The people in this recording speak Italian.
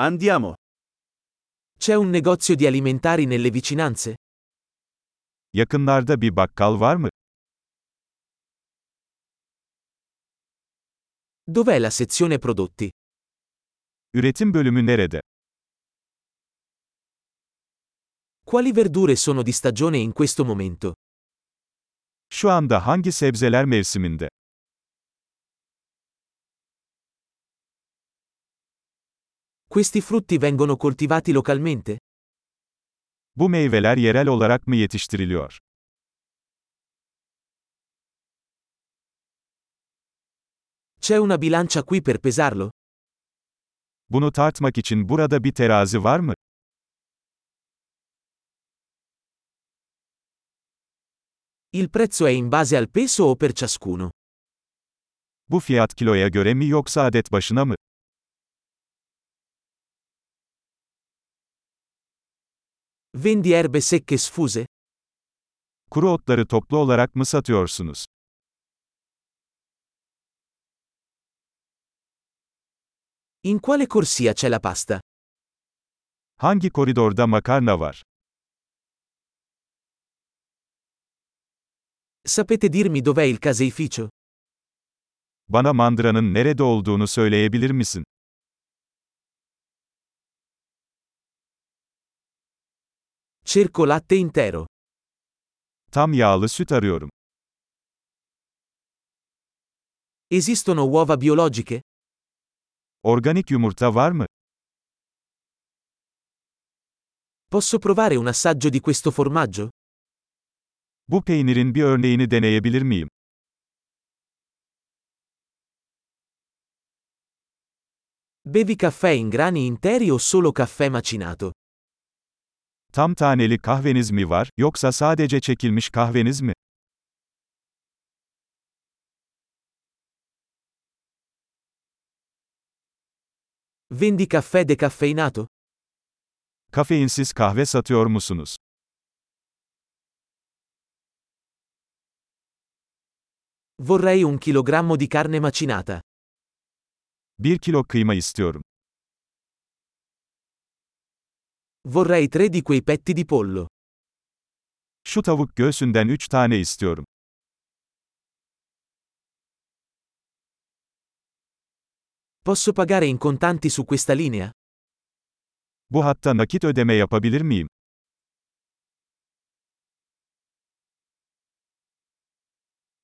Andiamo. C'è un negozio di alimentari nelle vicinanze? Yakınlarda bir bakkal var mı? Dov'è la sezione prodotti? Üretim bölümü nerede? Quali verdure sono di stagione in questo momento? Şu anda hangi sebzeler mevsiminde? Questi frutti vengono coltivati localmente? Bu meyveler yerel olarak mı yetiştiriliyor? C'è una bilancia qui per pesarlo? Bunu tartmak için burada bir terazi var mı? Il prezzo è in base al peso o per ciascuno? Bu fiyat kiloya göre mi yoksa adet başına mı? Vendi erbe secche sfuse? Kuru otları toplu olarak mı satıyorsunuz? In quale corsia c'è la pasta? Hangi koridorda makarna var? Sapete dirmi dov'è il caseificio? Bana mandıranın nerede olduğunu söyleyebilir misin? Cerco latte intero. Tam yağlı süt arıyorum. Esistono uova biologiche? Organik yumurta var mı? Posso provare un assaggio di questo formaggio? Bu peynirin bir örneğini deneyebilir miyim? Bevi caffè in grani interi o solo caffè macinato? Tam taneli kahveniz mi var, yoksa sadece çekilmiş kahveniz mi? Vendi caffè decaffeinato? Kafeinsiz kahve satıyor musunuz? Vorrei un chilogrammo di carne macinata. Bir kilo kıyma istiyorum. Vorrei tre di quei petti di pollo. Şu tavuk göğsünden 3 tane istiyorum. Posso pagare in contanti su questa linea? Bu hatta nakit ödeme yapabilir miyim?